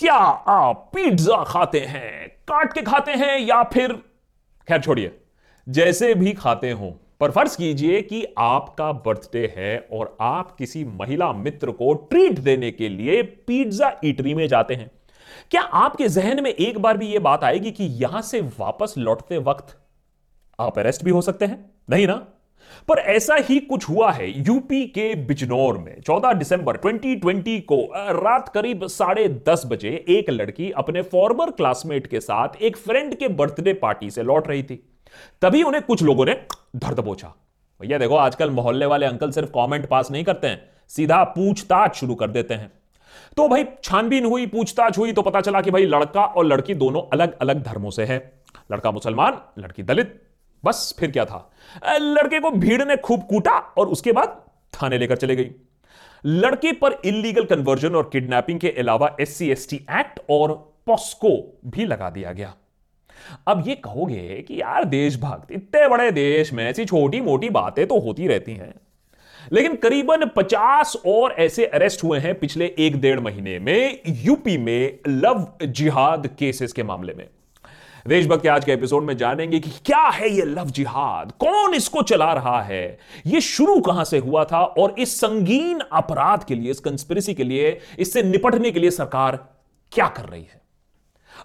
क्या आप पिज्जा खाते हैं? काट के खाते हैं या फिर खैर, छोड़िए। जैसे भी खाते हो, पर फ़र्ज़ कीजिए कि आपका बर्थडे है और आप किसी महिला मित्र को ट्रीट देने के लिए पिज्जा ईटरी में जाते हैं। क्या आपके जहन में एक बार भी यह बात आएगी कि यहाँ से वापस लौटते वक्त आप अरेस्ट भी हो सकते हैं? नहीं ना? पर ऐसा ही कुछ हुआ है यूपी के बिजनौर में। 14 दिसंबर 2020 को रात करीब साढ़े दस बजे एक लड़की अपने फॉर्मर क्लासमेट के साथ एक फ्रेंड के बर्थडे पार्टी से लौट रही थी। तभी उन्हें कुछ लोगों ने धर दबोचा। भैया, देखो, आजकल मोहल्ले वाले अंकल सिर्फ़ कमेंट पास नहीं करते हैं, सीधा पूछताछ शुरू कर देते हैं। तो भाई, छानबीन हुई, पूछताछ हुई तो पता चला कि भाई, लड़का और लड़की दोनों अलग अलग धर्मों से है। लड़का मुसलमान, लड़की दलित। बस फिर क्या था? लड़के को भीड़ ने खूब कूटा और उसके बाद थाने लेकर चले गई। लड़के पर इलीगल कन्वर्जन और किडनैपिंग के अलावा एस सी एक्ट और पॉस्को भी लगा दिया गया। अब ये कहोगे कि यार देशभक्त, इतने बड़े देश में ऐसी छोटी मोटी बातें तो होती रहती हैं। लेकिन करीबन 50 और ऐसे अरेस्ट हुए हैं पिछले एक डेढ़ महीने में यूपी में लव जिहाद केसेस के मामले में। देशभक्त के आज के एपिसोड में जानेंगे कि क्या है ये लव जिहाद? कौन इसको चला रहा है? ये शुरू कहाँ से हुआ था? और इस संगीन अपराध के लिए, इस कंस्पिरेसी के लिए, इससे निपटने के लिए सरकार क्या कर रही है?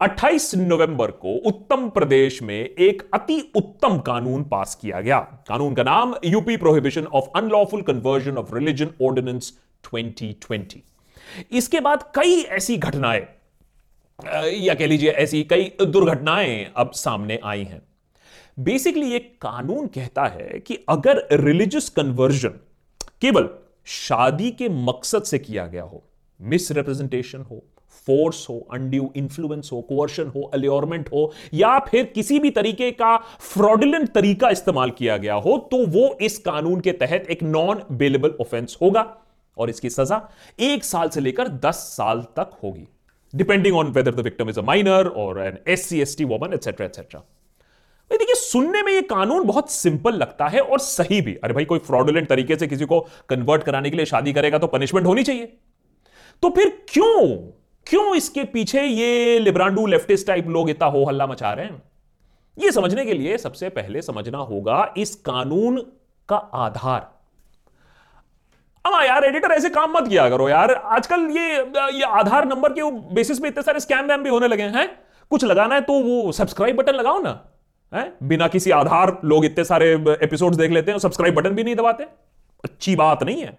28 नवंबर को उत्तम प्रदेश में एक अति उत्तम कानून पास किया गया। कानून का नाम UP prohibition of unlawful conversion of religion ordinance 2020 इसके बाद कई ऐसी घटनाएँ या कह लीजिए ऐसी कई दुर्घटनाएँ अब सामने आई हैं। बेसिकली ये कानून कहता है कि अगर रिलीजियस कन्वर्जन केवल शादी के मकसद से किया गया हो मिसरिप्रेजेंटेशन हो फोर्स हो अनड्यू इन्फ्लुएंस हो कोर्शन हो अल्योरमेंट हो, या फिर किसी भी तरीके का फ्रॉडुलेंट तरीका इस्तेमाल किया गया हो तो वो इस कानून के तहत एक नॉन बेलेबल ऑफेंस होगा और इसकी सजा एक साल से लेकर दस साल तक होगी। Depending on whether the victim is a minor और an S C S T woman etcetera etcetera देखिए, सुनने में ये कानून बहुत सिंपल लगता है और सही भी। अरे भाई, कोई फ्रॉडुलेंट तरीके से किसी को कन्वर्ट कराने के लिए शादी करेगा तो पनिशमेंट होनी चाहिए। तो फिर क्यों? क्यों इसके पीछे ये लिब्रांडू लेफ्टिस्ट टाइप लोग इतना हो हल्ला मचा रहे हैं? ये समझने के लिए सबसे पहले समझना होगा इस कानून का आधार। हाँ यार एडिटर ऐसे काम मत किया करो यार। आजकल ये ये आधार नंबर के बेसिस पे इतने सारे स्कैम वैम भी होने लगे हैं कुछ लगाना है तो वो सब्सक्राइब बटन लगाओ ना, है? बिना किसी आधार, लोग इतने सारे एपिसोड्स देख लेते हैं सब्सक्राइब बटन भी नहीं दबाते। अच्छी बात नहीं है।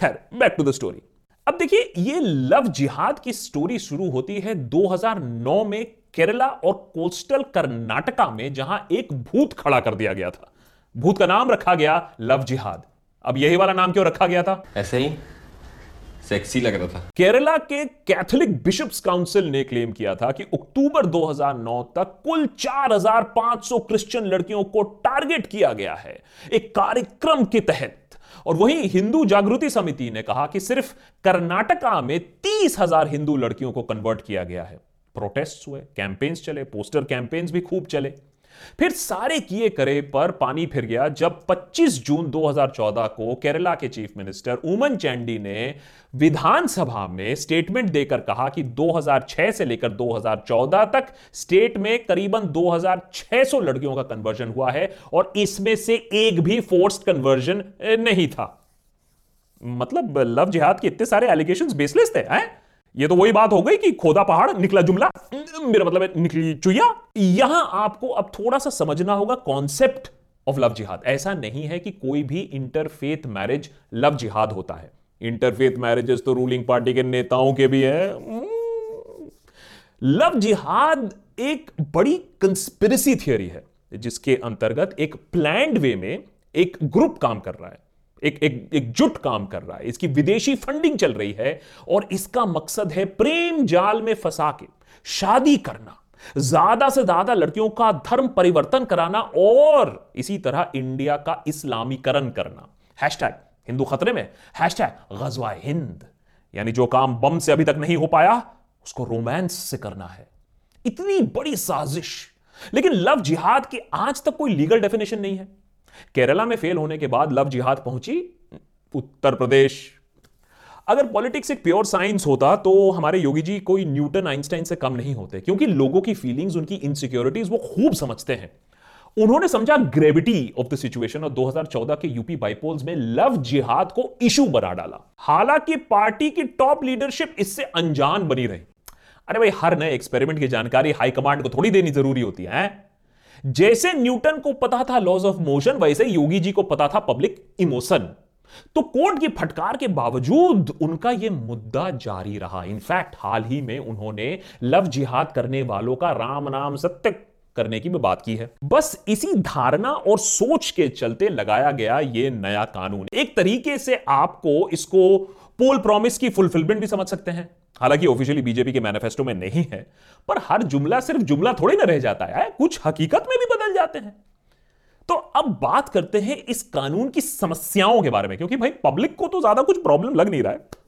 खैर बैक टू द स्टोरी अब देखिए, ये लव जिहाद की स्टोरी शुरू होती है 2009 में केरला और कोस्टल कर्नाटका में, जहाँ एक भूत खड़ा कर दिया गया था। भूत का नाम रखा गया लव जिहाद। अब यही वाला नाम क्यों रखा गया था? ऐसे ही सेक्सी लग रहा था। केरला के कैथोलिक बिशप्स काउंसिल ने क्लेम किया था कि अक्टूबर 2009 तक कुल 4,500 क्रिश्चियन लड़कियों को टारगेट किया गया है एक कार्यक्रम के तहत। और वहीं हिंदू जागृति समिति ने कहा कि सिर्फ़ कर्नाटका में तीस हज़ार हिंदू लड़कियों को कन्वर्ट किया गया है। प्रोटेस्ट हुए कैंपेन्स चले पोस्टर कैंपेन्स भी खूब चले। फिर सारे किए करे पर पानी फिर गया जब 25 जून 2014 को केरला के चीफ मिनिस्टर उमन चैंडी ने विधानसभा में स्टेटमेंट देकर कहा कि 2006 से लेकर 2014 तक स्टेट में करीबन 2600 लड़कियों का कन्वर्जन हुआ है और इसमें से एक भी फोर्स्ड कन्वर्जन नहीं था मतलब लव जिहाद के इतने सारे एलिगेशन बेसलेस थे, हैं? ये तो वही बात हो गई कि खोदा पहाड़, निकला जुमला, मेरा मतलब है, निकली चुया यहाँ आपको अब थोड़ा सा समझना होगा कॉन्सेप्ट ऑफ़ लव जिहाद ऐसा नहीं है कि कोई भी इंटरफेथ मैरिज लव जिहाद होता है। इंटरफेथ मैरिजेस तो रूलिंग पार्टी के नेताओं के भी हैं। लव जिहाद एक बड़ी कंस्पिरेसी थियोरी है, जिसके अंतर्गत एक प्लैंड वे में एक ग्रुप काम कर रहा है। एक एक एकजुट काम कर रहा है। इसकी विदेशी फंडिंग चल रही है और इसका मकसद है प्रेम जाल में फंसा के शादी करना, ज़्यादा से ज़्यादा लड़कियों का धर्म परिवर्तन कराना और इसी तरह इंडिया का इस्लामीकरण करना। हैशटैग हिंदू खतरे में हैशटैग गजवा हिंद। यानी जो काम बम से अभी तक नहीं हो पाया, उसको रोमांस से करना है। इतनी बड़ी साजिश। लेकिन लव जिहाद की आज तक कोई लीगल डेफिनेशन नहीं है। केरला में फेल होने के बाद लव जिहाद पहुँची उत्तर प्रदेश। अगर पॉलिटिक्स एक प्योर साइंस होता तो हमारे योगी जी कोई न्यूटन आइंस्टाइन से कम नहीं होते, क्योंकि लोगों की फीलिंग्स, उनकी इनसिक्योरिटीज वो खूब समझते हैं। उन्होंने समझा ग्रेविटी ऑफ़ द सिचुएशन और 2014 के यूपी बाइपोल्स में लव जिहाद को इशू बना डाला। हालाँकि पार्टी की टॉप लीडरशिप इससे अनजान बनी रही। अरे भाई, हर नए एक्सपेरिमेंट की जानकारी हाईकमांड को थोड़ी देनी ज़रूरी होती है? जैसे न्यूटन को पता था लॉज ऑफ़ मोशन वैसे योगी जी को पता था पब्लिक इमोशन तो कोर्ट की फटकार के बावजूद उनका यह मुद्दा जारी रहा। इनफैक्ट हाल ही में उन्होंने लव जिहाद करने वालों का राम नाम सत्य करने की भी बात की है। बस इसी धारणा और सोच के चलते लगाया गया यह नया कानून। एक तरीके से आपको इसको पोल प्रॉमिस की फुलफिलमेंट भी समझ सकते हैं। हालाँकि ऑफिशियली बीजेपी के मैनिफेस्टो में नहीं है, पर हर जुमला सिर्फ़ जुमला थोड़ी ना रह जाता है कुछ हकीकत में भी बदल जाते हैं। तो अब बात करते हैं इस कानून की समस्याओं के बारे में, क्योंकि भाई पब्लिक को तो ज़्यादा कुछ प्रॉब्लम लग नहीं रहा है।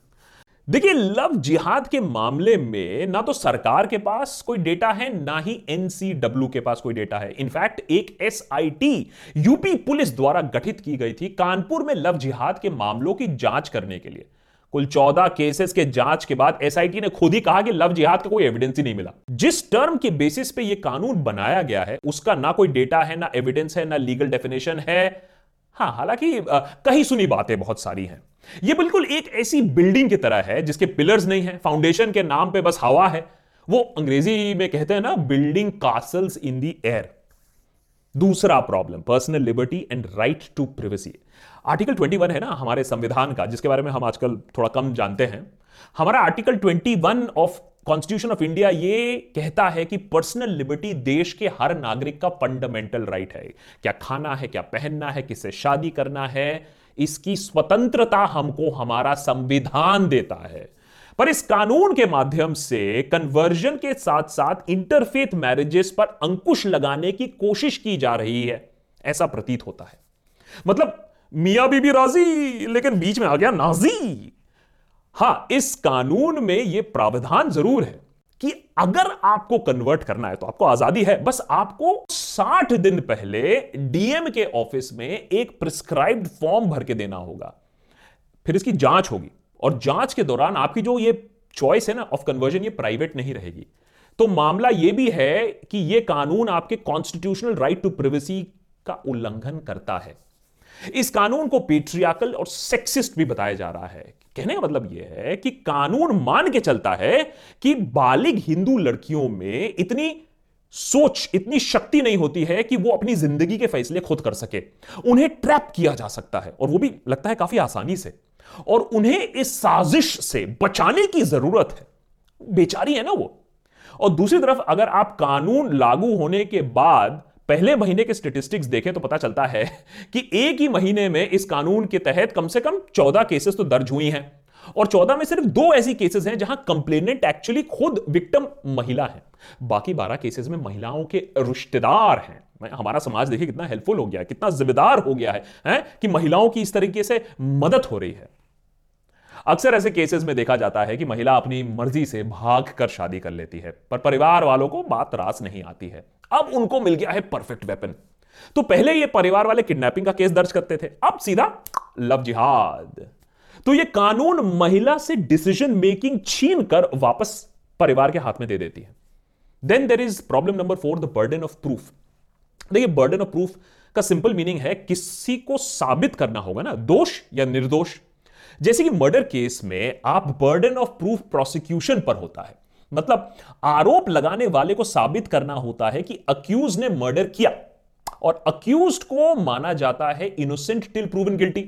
देखिए, लव जिहाद के मामले में ना तो सरकार के पास कोई डेटा है, ना ही एनसीडब्ल्यू के पास कोई डेटा है। इनफैक्ट एक एसआईटी यूपी पुलिस द्वारा गठित की गई थी कानपुर में लव जिहाद के मामलों की जाँच करने के लिए। कुल चौदह केसेस के जाँच के बाद एसआईटी ने खुद ही कहा कि लव जिहाद का कोई एविडेंस ही नहीं मिला। जिस टर्म के बेसिस पे यह कानून बनाया गया है, उसका ना कोई डेटा है, ना एविडेंस है, ना लीगल डेफिनेशन है। हाँ हालाँकि कहीं सुनी बातें बहुत सारी हैं। यह बिल्कुल एक ऐसी बिल्डिंग की तरह है, जिसके पिलर्स नहीं है फाउंडेशन के नाम पे बस हवा है। वो अंग्रेज़ी में कहते हैं ना building castles in the air दूसरा problem personal liberty and right to privacy article 21 है ना हमारे संविधान का, जिसके बारे में हम आजकल थोड़ा कम जानते हैं। हमारा article 21 of constitution of India ये कहता है कि पर्सनल लिबर्टी देश के हर नागरिक का फंडामेंटल राइट right है। क्या खाना है, क्या पहनना है किससे शादी करना है, इसकी स्वतंत्रता हमको हमारा संविधान देता है। पर इस कानून के माध्यम से कन्वर्जन के साथ साथ इंटरफेथ मैरिजेस पर अंकुश लगाने की कोशिश की जा रही है। ऐसा प्रतीत होता है। मतलब मियाँ बीबी राज़ी, लेकिन बीच में आ गया नाजी। हाँ, इस कानून में यह प्रावधान ज़रूर है कि अगर आपको कन्वर्ट करना है तो आपको आज़ादी है। बस आपको 60 दिन पहले डीएम के ऑफ़िस में एक प्रिस्क्राइब्ड फॉर्म भर के देना होगा। फिर इसकी जाँच होगी और जाँच के दौरान आपकी जो ये चॉइस है ना ऑफ़ कन्वर्जन ये प्राइवेट नहीं रहेगी। तो मामला यह भी है कि यह कानून आपके कॉन्स्टिट्यूशनल राइट टू प्रिवेसी का उल्लंघन करता है। इस कानून को पेट्रियाकल और सेक्सिस्ट भी बताया जा रहा है। कहने का मतलब यह है कि कानून मान के चलता है कि बालिग हिंदू लड़कियों में इतनी सोच, इतनी शक्ति नहीं होती है कि वो अपनी ज़िंदगी के फैसले खुद कर सके। उन्हें ट्रैप किया जा सकता है और वो भी लगता है काफ़ी आसानी से। और उन्हें इस साजिश से बचाने की ज़रूरत है। बेचारी है ना वो। और दूसरी तरफ़ अगर आप कानून लागू होने के बाद पहले महीने के स्टेटिस्टिक्स देखें तो पता चलता है कि एक ही महीने में इस कानून के तहत कम से कम चौदह केसेस तो दर्ज हुई हैं। और चौदह में सिर्फ़ दो ऐसी केसेस हैं जहाँ कंप्लेनेंट एक्चुअली खुद विक्टिम महिला है। बाकी बारह केसेस में महिलाओं के रिश्तेदार हैं। हमारा समाज देखिए कितना हेल्पफुल हो गया है कितना जिम्मेदार हो गया है, है कि महिलाओं की इस तरीके से मदद हो रही है। अक्सर ऐसे केसेस में देखा जाता है कि महिला अपनी मर्ज़ी से भाग कर शादी कर लेती है पर परिवार वालों को बात रास नहीं आती है। अब उनको मिल गया है परफेक्ट वेपन तो पहले ये परिवार वाले किडनैपिंग का केस दर्ज करते थे, अब सीधा लव जिहाद। तो ये कानून महिला से डिसीज़न मेकिंग छीन कर वापस परिवार के हाथ में दे देती है। Then there is problem number four the burden of proof देखिए बर्डन ऑफ़ प्रूफ का सिंपल मीनिंग है, किसी को साबित करना होगा ना, दोष या निर्दोष। जैसे कि मर्डर केस में आप बर्डन ऑफ़ प्रूफ प्रोसिक्यूशन पर होता है। मतलब आरोप लगाने वाले को साबित करना होता है कि अक्यूज ने मर्डर किया और अक्यूज को माना जाता है इनोसेंट टिल प्रूवन गिल्टी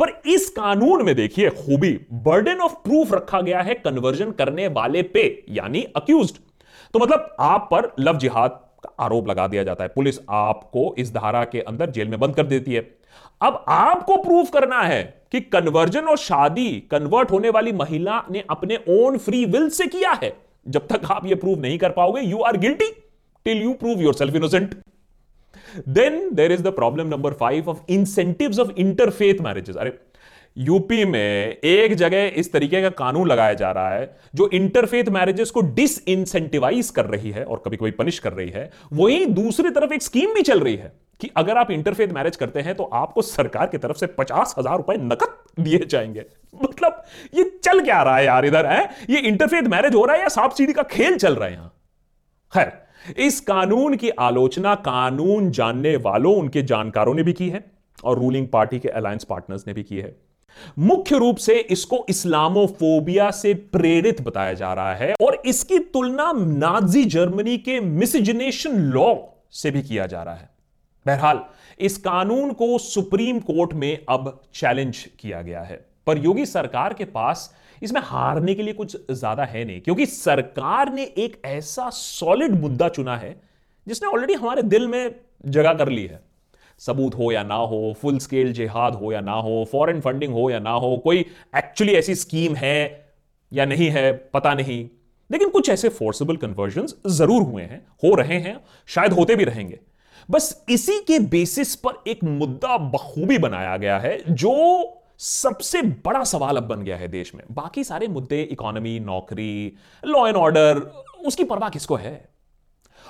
पर इस कानून में देखिए, खूबी बर्डन ऑफ़ प्रूफ रखा गया है कन्वर्जन करने वाले पे, यानी अक्यूज तो मतलब आप पर लव जिहाद का आरोप लगा दिया जाता है। पुलिस आपको इस धारा के अंदर जेल में बंद कर देती है। अब आपको प्रूफ करना है कि कन्वर्जन और शादी कन्वर्ट होने वाली महिला ने अपने ओन फ्री विल से किया है। जब तक आप ये प्रूव नहीं कर पाओगे you are guilty till you prove yourself innocent then there is the problem number five of incentive of interfaith marriages अरे यूपी में एक जगह इस तरीके का कानून लगाया जा रहा है, जो इंटरफेथ मैरिजेस को डिस इंसेंटिवाइज कर रही है और कभी कभी पनिश कर रही है, वहीं दूसरी तरफ़ एक स्कीम भी चल रही है। कि अगर आप इंटरफेथ मैरिज करते हैं तो आपको सरकार की तरफ़ से पचास हज़ार रुपए नकद दिए जाएँगे। मतलब ये चल क्या रहा है यार इधर, है? ये इंटरफेथ मैरिज हो रहा है या सांप सीढ़ी का खेल चल रहा है यहाँ? खैर, इस कानून की आलोचना कानून जानने वालों, उनके जानकारों ने भी की है और रूलिंग पार्टी के अलायंस पार्टनर्स ने भी की है। मुख्य रूप से इसको इस्लामोफोबिया से प्रेरित बताया जा रहा है और इसकी तुलना नाजी जर्मनी के मिसजिनेशन लॉ से भी किया जा रहा है। बहरहाल, इस कानून को सुप्रीम कोर्ट में अब चैलेंज किया गया है। पर योगी सरकार के पास इसमें हारने के लिए कुछ ज़्यादा है नहीं, क्योंकि सरकार ने एक ऐसा सॉलिड मुद्दा चुना है जिसने ऑलरेडी हमारे दिल में जगह कर ली है। सबूत हो या ना हो फुल स्केल जिहाद हो या ना हो फॉरेन फंडिंग हो या ना हो, कोई एक्चुअली ऐसी स्कीम है या नहीं है, पता नहीं। लेकिन कुछ ऐसे फोर्सेबल कन्वर्जन ज़रूर हुए हैं, हो रहे हैं, शायद होते भी रहेंगे। बस इसी के बेसिस पर एक मुद्दा बखूबी बनाया गया है, जो सबसे बड़ा सवाल अब बन गया है देश में। बाकी सारे मुद्दे इकोनॉमी नौकरी लॉ एंड ऑर्डर उसकी परवाह किसको है?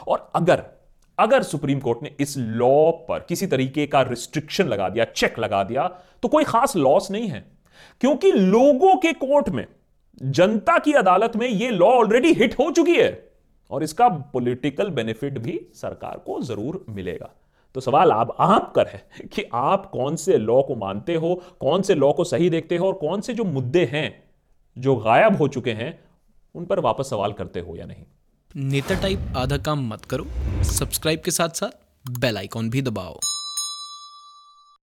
और अगर अगर सुप्रीम कोर्ट ने इस लॉ पर किसी तरीके का रिस्ट्रिक्शन लगा दिया चेक लगा दिया तो कोई खास लॉस नहीं है। क्योंकि लोगों के कोर्ट में, जनता की अदालत में यह लॉ ऑलरेडी हिट हो चुकी है। और इसका पॉलिटिकल बेनिफिट भी सरकार को ज़रूर मिलेगा। तो सवाल अब आप कर है कि आप कौन से लॉ को मानते हो, कौन से लॉ को सही देखते हो और कौन से जो मुद्दे हैं, जो गायब हो चुके हैं, उन पर वापस सवाल करते हो या नहीं? नेता टाइप आधा काम मत करो। सब्सक्राइब के साथ साथ बेल आइकॉन भी दबाओ।